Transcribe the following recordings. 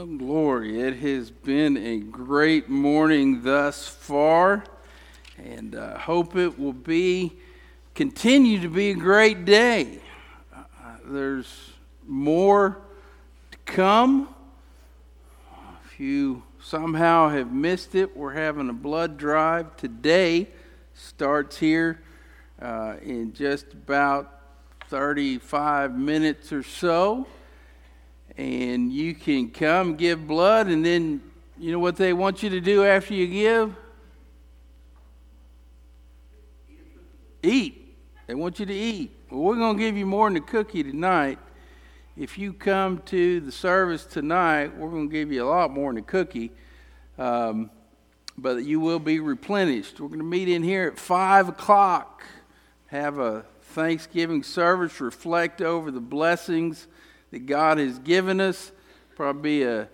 Well, glory. It has been a great morning thus far, and I uh, hope it will be continue to be a great day. Uh, there's more to come. If you somehow have missed it, we're having a blood drive today. Starts here uh, in just about 35 minutes or so and you can come give blood, and then you know what they want you to do after you give? Eat. They want you to eat. Well, we're going to give you more than a cookie tonight. If you come to the service tonight, we're going to give you a lot more than a cookie. Um, but you will be replenished. We're going to meet in here at 5 o'clock, have a Thanksgiving service, reflect over the blessings that God has given us. Probably a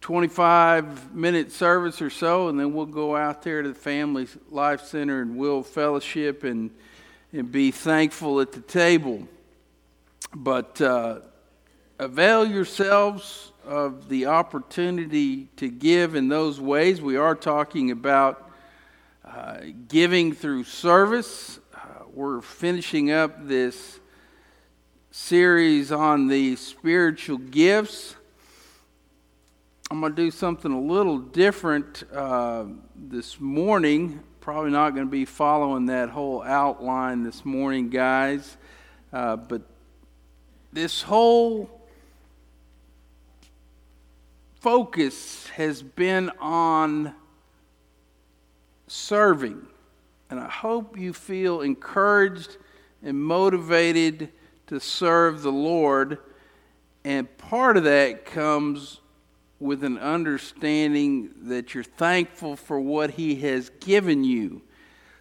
25 minute service or so, and then we'll go out there to the Family Life Center and we'll fellowship and, and be thankful at the table. But uh, avail yourselves of the opportunity to give in those ways. We are talking about uh, giving through service. Uh, we're finishing up this series on the spiritual gifts. I'm going to do something a little different uh, this morning. Probably not going to be following that whole outline this morning, guys. Uh, but this whole focus has been on serving. And I hope you feel encouraged and motivated to serve the Lord. And part of that comes with an understanding that you're thankful for what He has given you.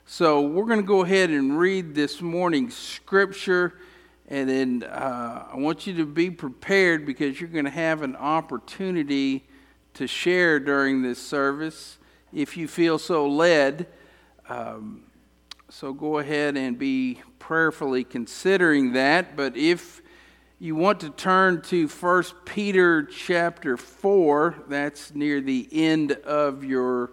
So we're going to go ahead and read this morning's scripture. And then uh, I want you to be prepared because you're going to have an opportunity to share during this service if you feel so led. Um, so go ahead and be prayerfully considering that. But if you want to turn to 1 Peter chapter 4, that's near the end of your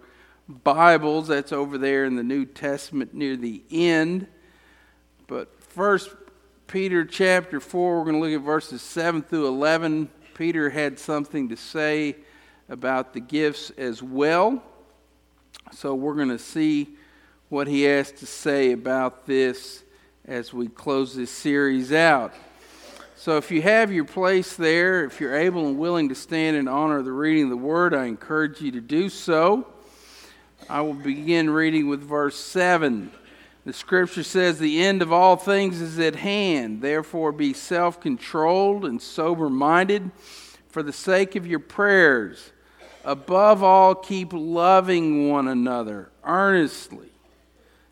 Bibles. That's over there in the New Testament near the end. But 1 Peter chapter 4, we're going to look at verses 7 through 11. Peter had something to say about the gifts as well. So we're going to see what he has to say about this as we close this series out. So, if you have your place there, if you're able and willing to stand in honor of the reading of the word, I encourage you to do so. I will begin reading with verse 7. The scripture says, The end of all things is at hand. Therefore, be self controlled and sober minded for the sake of your prayers. Above all, keep loving one another earnestly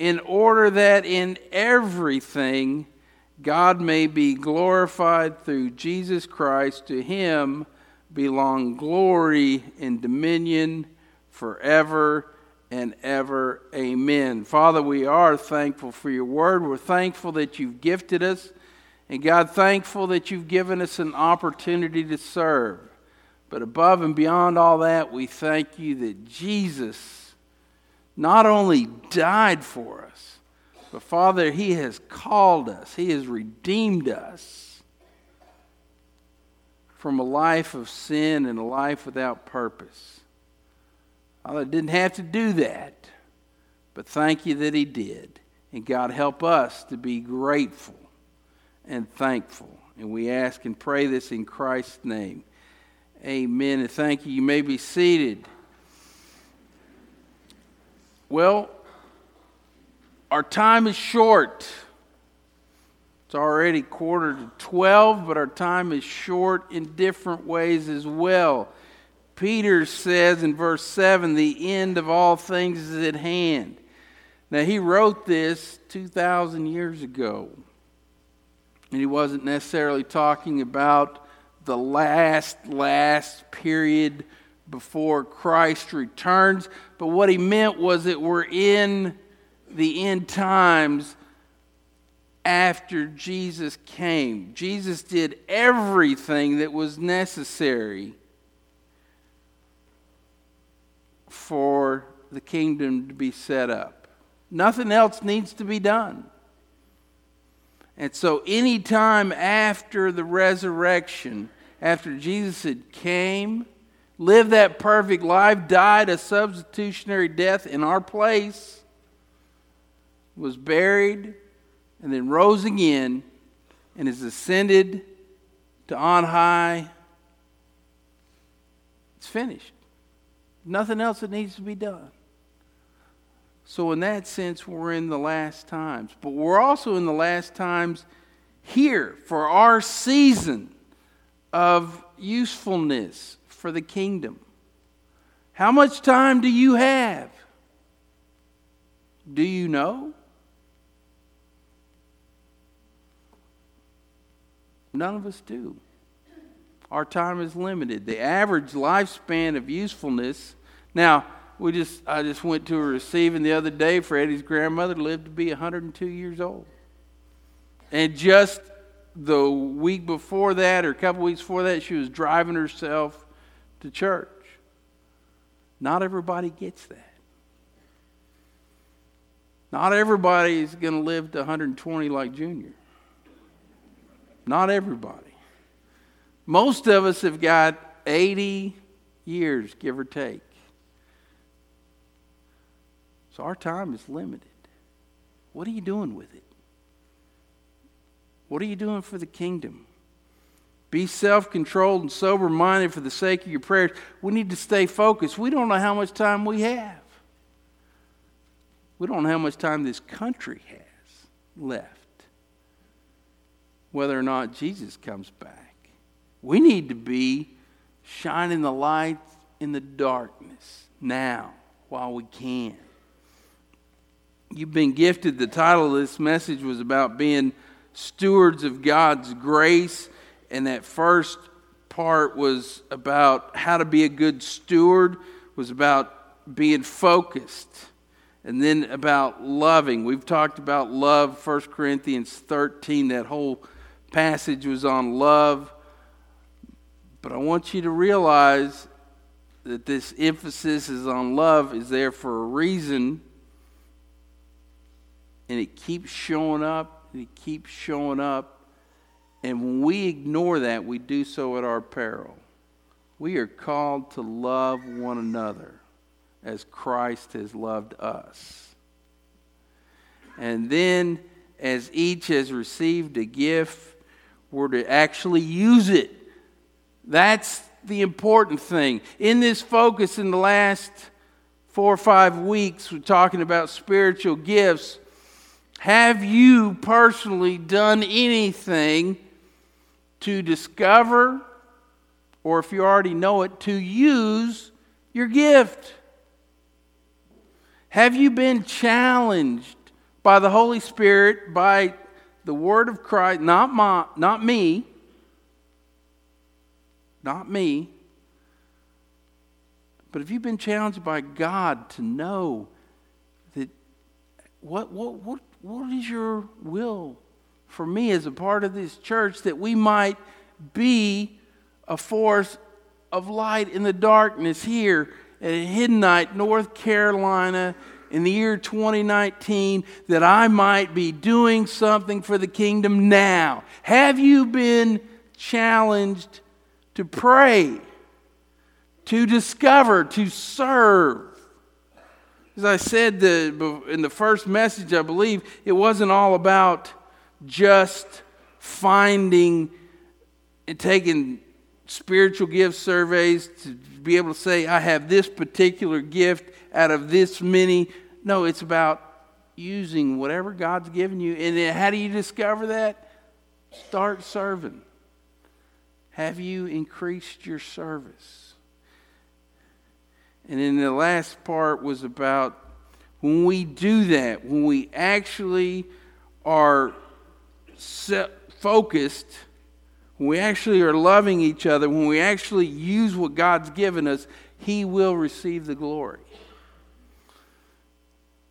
in order that in everything God may be glorified through Jesus Christ. To him belong glory and dominion forever and ever. Amen. Father, we are thankful for your word. We're thankful that you've gifted us. And God, thankful that you've given us an opportunity to serve. But above and beyond all that, we thank you that Jesus not only died for us, but Father, He has called us, He has redeemed us from a life of sin and a life without purpose. Father didn't have to do that, but thank you that He did. And God, help us to be grateful and thankful. And we ask and pray this in Christ's name. Amen. And thank you. You may be seated. Well, our time is short. It's already quarter to 12, but our time is short in different ways as well. Peter says in verse 7 the end of all things is at hand. Now, he wrote this 2,000 years ago. And he wasn't necessarily talking about the last, last period before Christ returns. But what he meant was that we're in the end times after Jesus came. Jesus did everything that was necessary for the kingdom to be set up. Nothing else needs to be done. And so, any time after the resurrection, after Jesus had came, lived that perfect life, died a substitutionary death in our place, was buried, and then rose again, and is ascended to on high, it's finished. Nothing else that needs to be done. So, in that sense, we're in the last times. But we're also in the last times here for our season of usefulness for the kingdom. How much time do you have? Do you know? None of us do. Our time is limited. The average lifespan of usefulness. Now, we just I just went to a receiving the other day for Eddie's grandmother lived to be 102 years old. And just the week before that or a couple weeks before that she was driving herself to church. Not everybody gets that. Not everybody is going to live to 120 like Junior. Not everybody. Most of us have got 80 years, give or take. So our time is limited. What are you doing with it? What are you doing for the kingdom? Be self controlled and sober minded for the sake of your prayers. We need to stay focused. We don't know how much time we have. We don't know how much time this country has left, whether or not Jesus comes back. We need to be shining the light in the darkness now while we can. You've been gifted. The title of this message was about being stewards of God's grace, and that first part was about how to be a good steward, was about being focused, and then about loving. We've talked about love, 1 Corinthians 13, that whole passage was on love. But I want you to realize that this emphasis is on love is there for a reason and it keeps showing up and it keeps showing up and when we ignore that we do so at our peril we are called to love one another as christ has loved us and then as each has received a gift we're to actually use it that's the important thing. In this focus in the last four or five weeks, we're talking about spiritual gifts. Have you personally done anything to discover, or if you already know it, to use your gift? Have you been challenged by the Holy Spirit, by the Word of Christ, not, my, not me, not me. But have you been challenged by God to know that what, what, what, what is your will for me as a part of this church that we might be a force of light in the darkness here at Hiddenite, North Carolina, in the year 2019, that I might be doing something for the kingdom now? Have you been challenged to pray, to discover, to serve. As I said in the first message, I believe it wasn't all about just finding and taking spiritual gift surveys to be able to say, I have this particular gift out of this many. No, it's about using whatever God's given you. And then how do you discover that? Start serving. Have you increased your service? And then the last part was about when we do that, when we actually are focused, when we actually are loving each other, when we actually use what God's given us, He will receive the glory.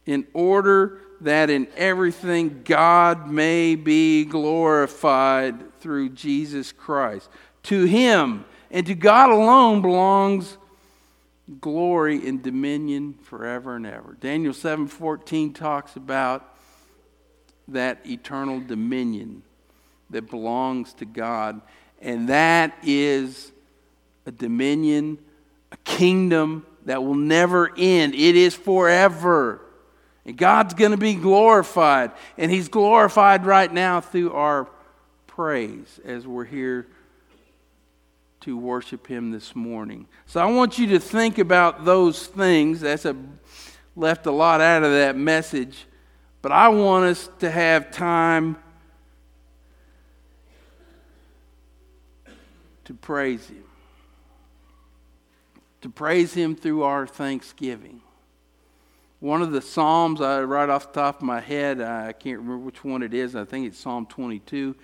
In order that in everything God may be glorified through Jesus Christ. To Him and to God alone belongs glory and dominion forever and ever. Daniel 7:14 talks about that eternal dominion that belongs to God and that is a dominion, a kingdom that will never end. It is forever. And God's going to be glorified and he's glorified right now through our praise as we're here to worship Him this morning. So I want you to think about those things. That's a left a lot out of that message, but I want us to have time to praise Him. To praise Him through our thanksgiving. One of the Psalms, I, right off the top of my head, I can't remember which one it is. I think it's Psalm 22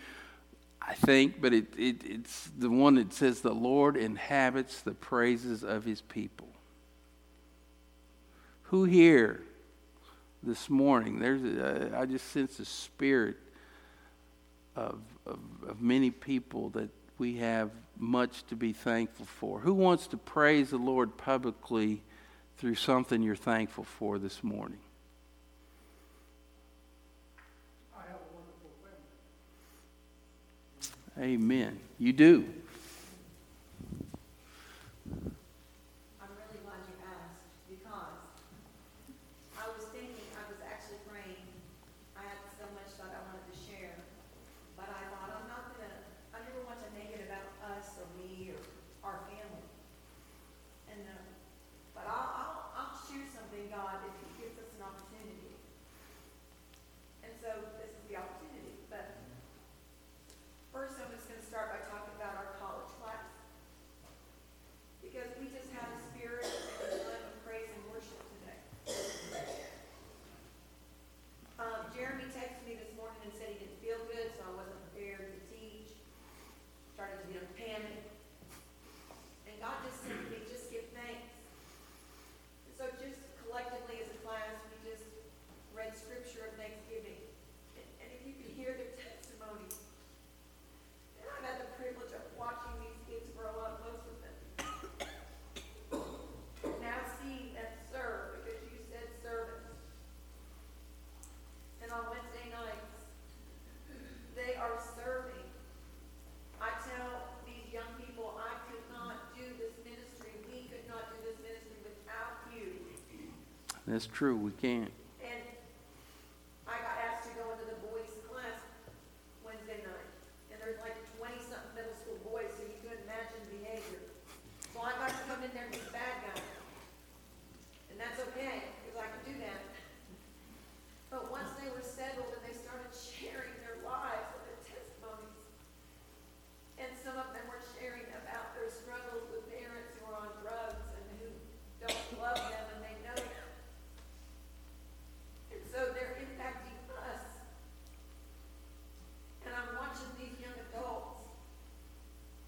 I think, but it, it, it's the one that says, The Lord inhabits the praises of his people. Who here this morning, there's a, I just sense the spirit of, of, of many people that we have much to be thankful for. Who wants to praise the Lord publicly through something you're thankful for this morning? Amen. You do. I'm really glad you asked because I was thinking, I was actually praying. I had so much that I wanted to share, but I thought I'm not gonna, I never want to make it about us or me or our family. And, uh, but I'll, I'll, I'll share something, God, if He gives us an opportunity. And so this is the opportunity, but first I'm just gonna start by talking about our college class. Because we just had a spirit and a time of praise and worship today. Um, Jeremy texted me this morning and said he didn't feel good, so I wasn't prepared to teach. Started to get a panic. And God just said to me, just give thanks. And so just collectively as a class, we just read scripture of thanksgiving. And, and if you could hear their testimonies. And I've had the privilege of watching these kids grow up, most of them. Now seeing them serve, because you said service. And on Wednesday nights, they are serving. I tell these young people, I could not do this ministry, we could not do this ministry without you. That's true. We can't. And I got asked to go into the boys' class Wednesday night. And there's like twenty-something middle school boys, so you could imagine the behavior. So I got to come in there and be the bad guy. And that's okay, because I can do that. But once they were settled and they started sharing their lives and their testimonies, and some of them were sharing about their struggles with parents who are on drugs and who don't love them and they know it. And so they're impacting us. And I'm watching these young adults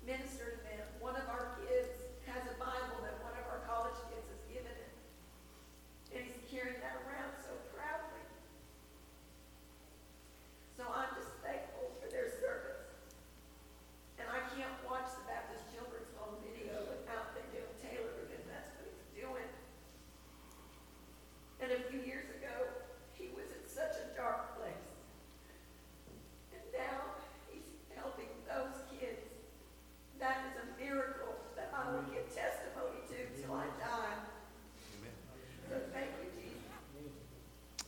minister to them. One of our kids has a Bible that one of our college kids has given him. And he's carrying that around so proudly. So I'm just thankful for their service. And I can't watch the Baptist Children's Home video without thinking of Taylor because that's what he's doing. And a few years ago, he was in such a dark place. And now he's helping those kids. That is a miracle that I will give testimony to till I die. So thank you, Jesus.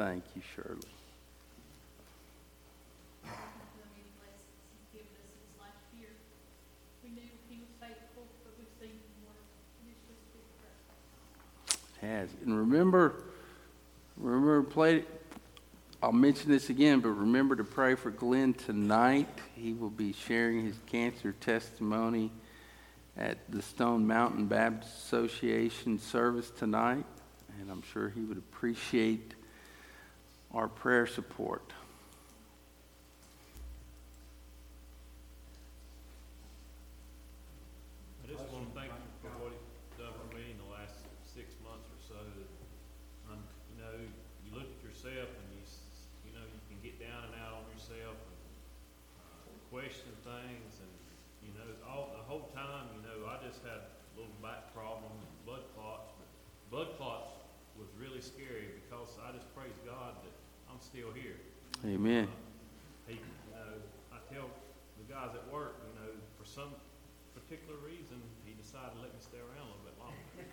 just you, Shirley. has. And remember, remember, play. I'll mention this again, but remember to pray for Glenn tonight. He will be sharing his cancer testimony at the Stone Mountain Baptist Association service tonight, and I'm sure he would appreciate our prayer support. I just want to thank you for what you've done for me in the last six months or so. Um, you know, you look at yourself and you, s- you know, you can get down and out on yourself and, uh, question things and, you know, all, the whole time, you know, I just had a little back problem, blood clots, but blood clots was really scary because I just praise God that I'm still here. Amen. He, you know, I tell the guys at work, you know, for some particular reason, he decided to let me stay around a little bit longer.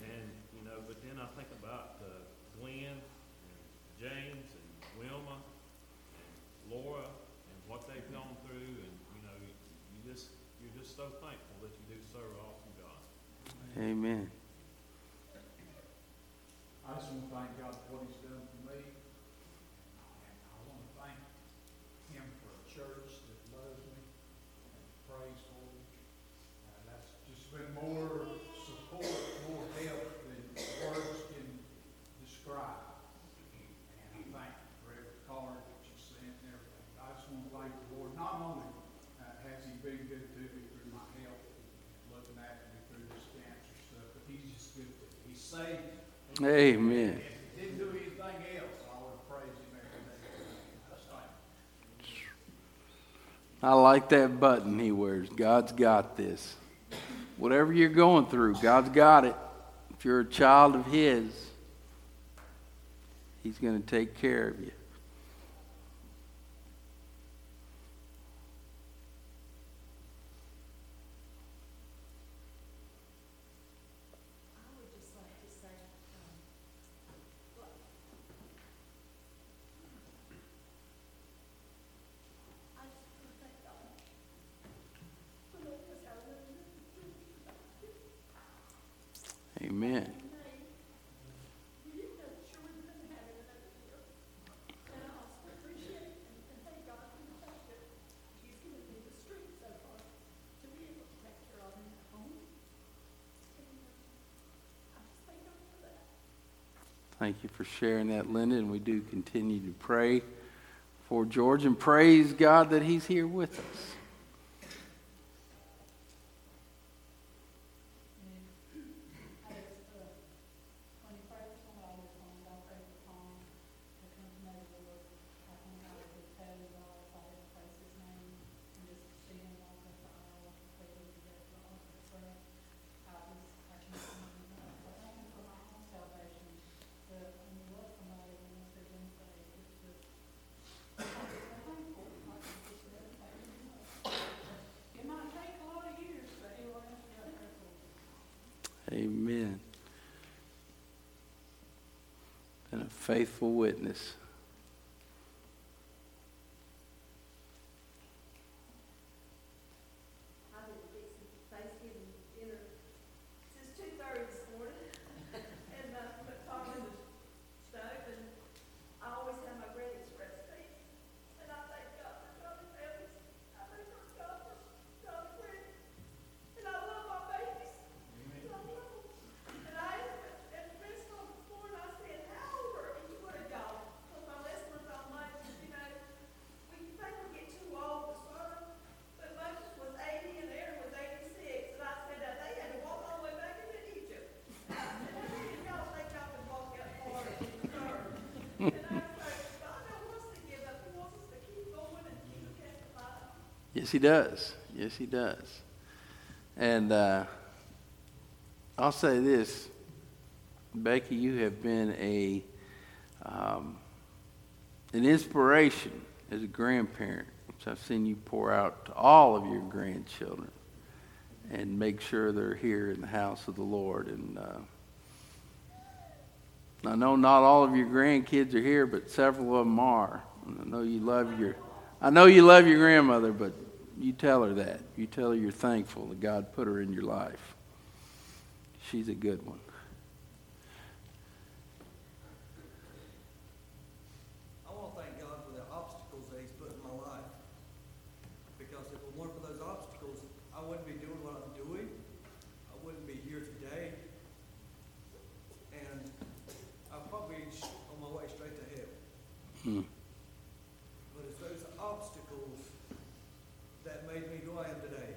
And, you know, but then I think about uh, Glenn and James and Wilma and Laura and what they've gone through and, you know, you, you just, you're just so thankful that you do serve an awesome God. Amen. I just want to thank God for what he's done for me. And I want to thank him for a church that loves me and prays for me. Uh, been more support, more help than words can describe. And I thank you for every card that you sent and everything. I just want to thank the Lord, not only uh, has he been good to me through my health and looking after me through this cancer stuff, but he's just good to me. He saved me. Amen. If he didn't do anything else, I would praise him every day. That's like, I like that button he wears. God's got this. Whatever you're going through, God's got it. If you're a child of His, He's going to take care of you. I would just like to say, um, look. I just want to thank God for letting us have a Amen. We didn't know for sure we were gonna have it another year. And I also appreciate and, and thank God for the fact that He's given me the strength so far to be able to take care of him at home. And, uh, I just thank God for that. Thank you for sharing that, Linda. And we do continue to pray for George and praise God that He's here with us. I just, uh, when you pray for somebody that's on, don't pray for Tom, that comes to know the Lord. I think I would tell you all if I had to praise his name and just see him on the aisle, where he was there for all the prayer. I was, I can, uh, I thank him for my own salvation, but when you love somebody and once they've been saved, it's just, I'm just thankful, like, it's just everything, you know. It might take a lot of years, but he'll answer that prayer for you. Amen. And a faithful witness. I've been fixing Thanksgiving dinner since two thirty this morning, and, uh, put Tom in the stove, and I always have my bread express things. And I thank God for Johnny Ellis, I thank God for Johnny Bread, and I love my babies. And I love them. And I asked at the restaurant before, and I said, how old are each one of y'all? Because my last one's on lunch, and, you know, we think we get too old to serve, but Moses was eighty and Aaron was eighty-six, and I said that they had to walk all the way back into Egypt. And I said, how many of y'all think y'all can walk that far and serve? And I was like, God don't want us to give up, He wants us to keep going and keep testifying. Yes, He does. Yes, He does. And uh, I'll say this Becky, you have been a um, an inspiration as a grandparent, which I've seen you pour out to all of your grandchildren and make sure they're here in the house of the Lord. And uh, I know not all of your grandkids are here, but several of them are. And I know you love your, I know you love your grandmother, but you tell her that. You tell her you're thankful that God put her in your life. She's a good one. I want to thank God for the obstacles that He's put in my life. Because if it weren't for those obstacles, I wouldn't be doing what I'm doing. I wouldn't be here today. And I'd probably be on my way straight to hell. Hmm. But it's those obstacles that made me who I am today.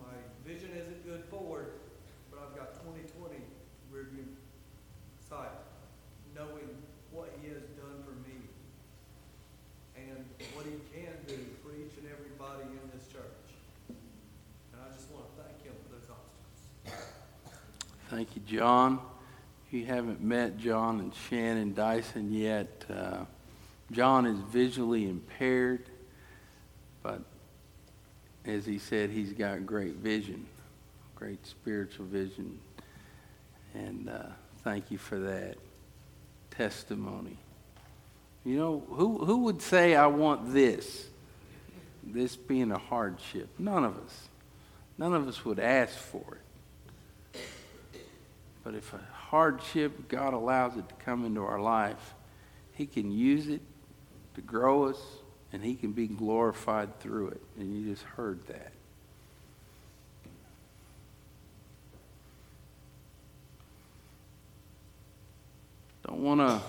My vision isn't good forward, but I've got twenty twenty rearview sight, knowing what he has done for me and what he can do for each and everybody in this church. And I just want to thank him for those obstacles. Thank you, John. If you haven't met John and Shannon Dyson yet, uh, John is visually impaired, but as he said, he's got great vision, great spiritual vision. And uh, thank you for that testimony. You know, who, who would say, I want this? This being a hardship. None of us. None of us would ask for it. But if a hardship, God allows it to come into our life, He can use it to grow us, and He can be glorified through it. And you just heard that. Don't want to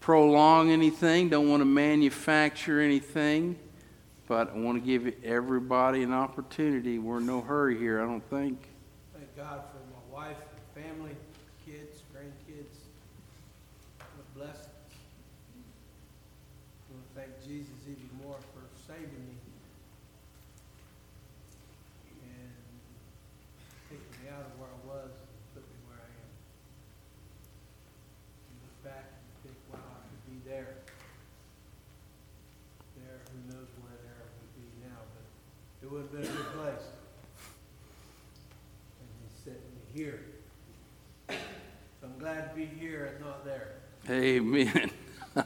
prolong anything, don't want to manufacture anything, but I want to give everybody an opportunity. We're in no hurry here, I don't think. Thank God for my wife, family, kids, grandkids. What blessings. I want to thank Jesus even more for saving me. And taking me out of where I was and put me where I am. You look back and think, wow, I could be there. There, who knows where there I would be now, but it would have been a good place and he's sitting here. So I'm glad to be here and not there. Amen.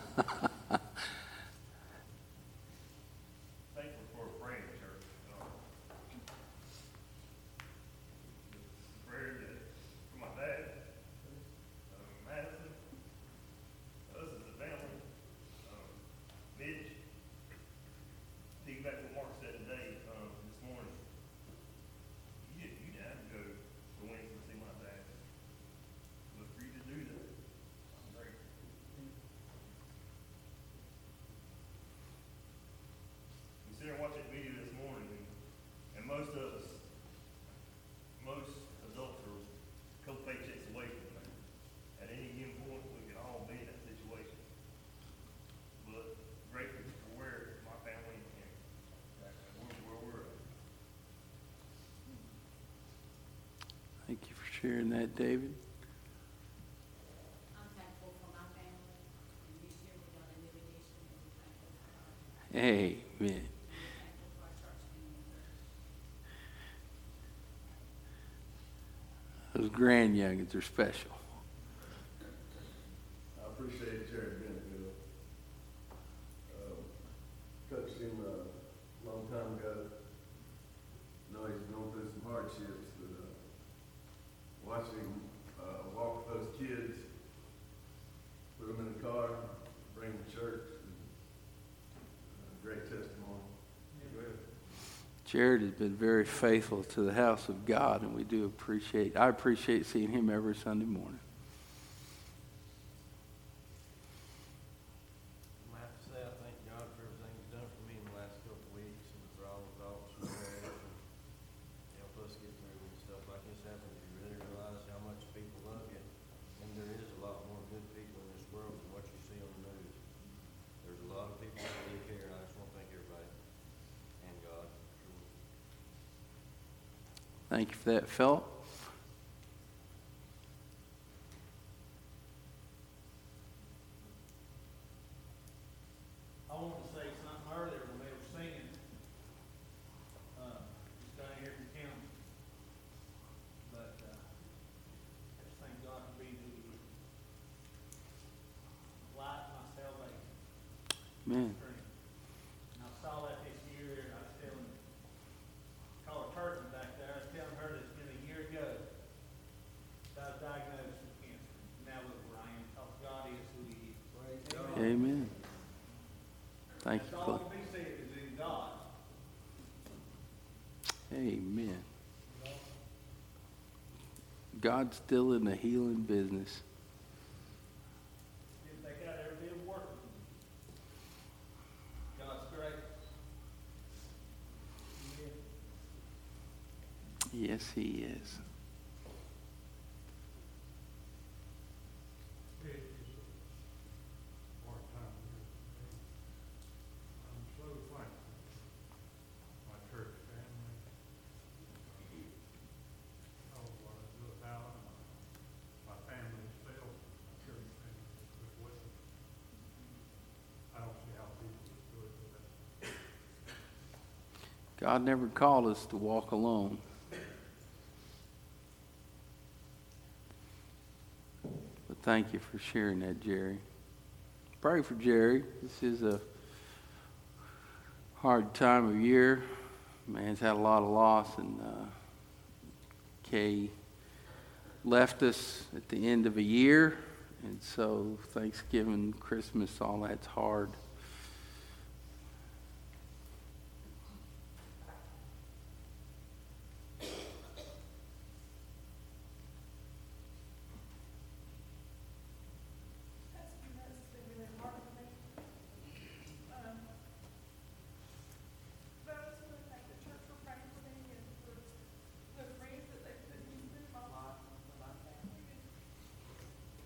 Thankful for a praying church. Um, Prayer that, for my dad, um, Madison, us as a family, um, Mitch, dig back what Mark said today, um, this morning. You, you didn't have to go to Winston to see my dad. But for you to do that, I'm grateful. We sit there and watch that video this morning, and most of us, most adults are a couple paychecks away from that. At any given point, we can all be in that situation. But grateful for where my family and where, where we're at. Thank you for sharing that, David. I'm thankful for my family, and this year we got a new addition, and we're thankful for God. Amen. We're thankful for our church family. Those grand youngins are special. I appreciate Jared Benfield. Um, Coached him uh, a long time ago. Know he's going through some hardships, but uh, watching him uh, walk with those kids, put them in the car, bring them to church, and, uh, great testimony. Jared has been very faithful to the house of God, and we do appreciate, I appreciate seeing him every Sunday morning. that felt. I want to say something earlier when we were singing. Uh, down here. But uh, just thank God for being who He is. Light my salvation. Amen. God's still in the healing business. Didn't think I'd ever be able to work with him. God's great. Amen. Yes, He is. It is a hard time here. I'm so thankful. My church family. Oh, what I do without them. My family itself, my church family is with me. I don't see how people could do it without. God never called us to walk alone. But thank you for sharing that, Jerry. Pray for Jerry. This is a hard time of year. Man's had a lot of loss, and uh, Kay left us at the end of a year, and so Thanksgiving, Christmas, all that's hard. That's, that's been really hard for me. Um, But I just want to thank the church for praying for me and for the friends that they put me through my life, and for my family, and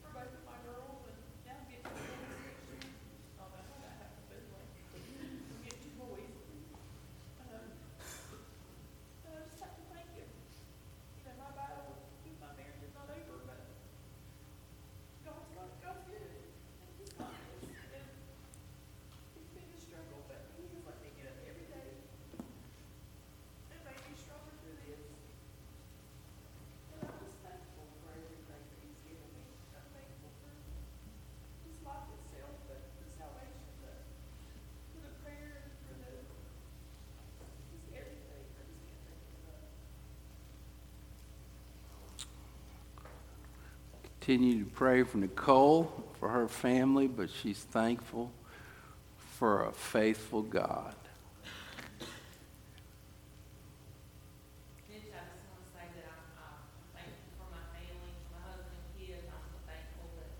for both of my girls, and now I'm getting to the next year. Oh, that's what I have to do, like, get two boys. Um, and I just have to thank you. You know, my battle with my marriage is not over, but God's got, God's good, and He's got this, and it's been a struggle, but He has let me get up every day and made me stronger through this. And I'm just thankful for everything that He's given me. I'm thankful for His life itself, but the salvation, but for the prayer, and for the, just everything. I just can't thank Him enough. Continue to pray for Nicole, for her family, but she's thankful for a faithful God. Mitch, I just want to say that I'm, uh, thankful for my family, my husband and kids. I'm so thankful that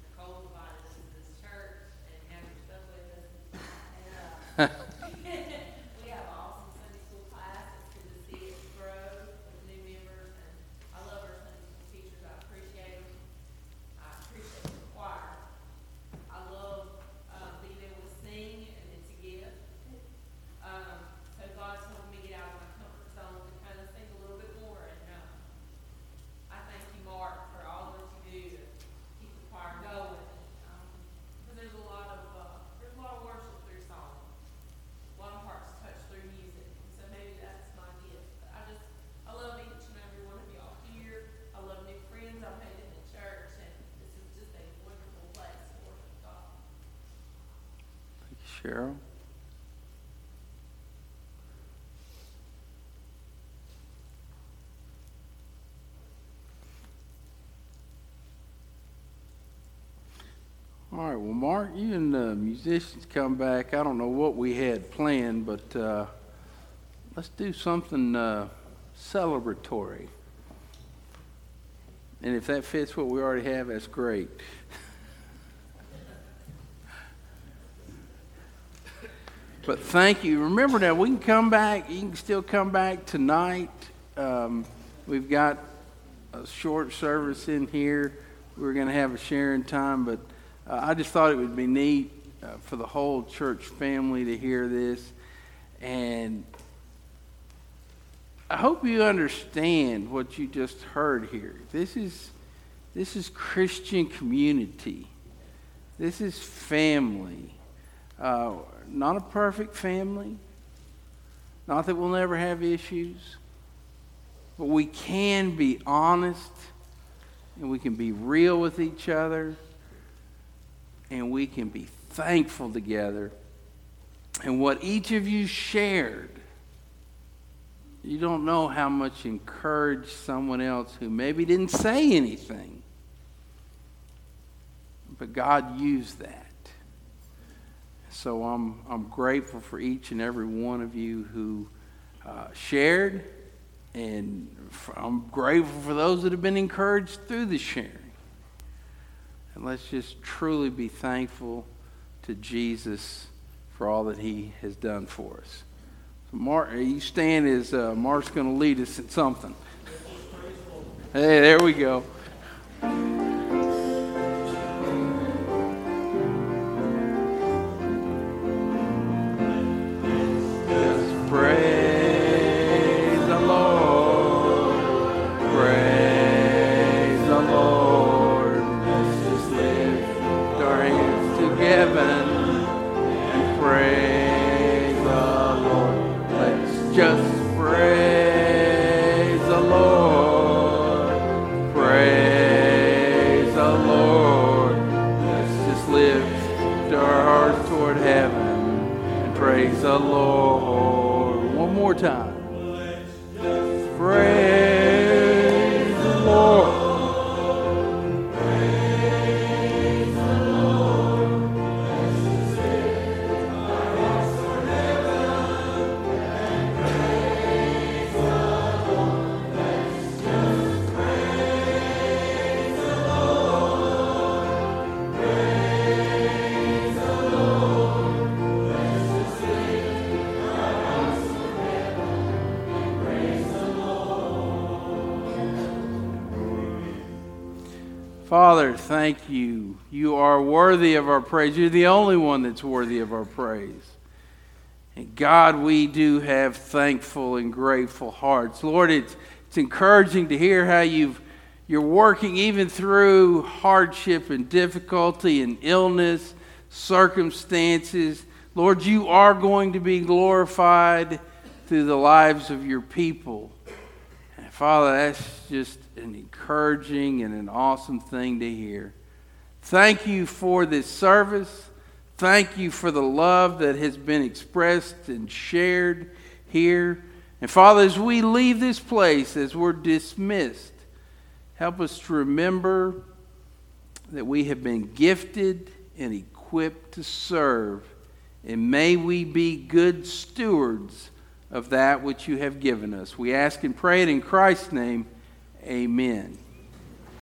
Nicole provided us this church and having stuff with us. And, uh, we have an awesome Sunday school class. It's good to see it grow with new members. And I love our Sunday school teachers. I appreciate them. I appreciate the choir. I love, uh, being able to sing and it's a gift. Um, so God's helping me get out of my comfort zone to kind of think a little bit more, and, um, I thank you, Mark, for all that you do to keep the choir going. Um, because there's a lot of, uh, there's a lot of worship through song, a lot of hearts touched through music, and so maybe that's my gift. But I just, I love each and every one of y'all here, I love new friends I've made in the church, and this is just a wonderful place to worship God. All right, well, Mark, you and the musicians come back. I don't know what we had planned, but uh, let's do something uh, celebratory. And if that fits what we already have, that's great. But thank you. Remember now, we can come back. You can still come back tonight. Um, we've got a short service in here. We're going to have a sharing time, but uh, I just thought it would be neat uh, for the whole church family to hear this. And I hope you understand what you just heard here. This is this is Christian community. This is family. Uh, not a perfect family. Not that we'll never have issues. But we can be honest and we can be real with each other and we can be thankful together and what each of you shared. You don't know how much encouraged someone else who maybe didn't say anything. But God used that. So I'm, I'm grateful for each and every one of you who uh, shared, and I'm grateful for those that have been encouraged through the sharing. And let's just truly be thankful to Jesus for all that he has done for us. So Mark, you stand as uh, Mark's going to lead us in something. Hey, there we go. Father, thank you. You are worthy of our praise. You're the only one that's worthy of our praise. And God, we do have thankful and grateful hearts. Lord, it's, it's encouraging to hear how you've, you're working even through hardship and difficulty and illness, circumstances. Lord, you are going to be glorified through the lives of your people. And Father, that's just an encouraging and an awesome thing to hear. Thank you for this service. Thank you for the love that has been expressed and shared here. And Father, as we leave this place, as we're dismissed, help us to remember that we have been gifted and equipped to serve. And may we be good stewards of that which you have given us. We ask and pray it in Christ's name. Amen.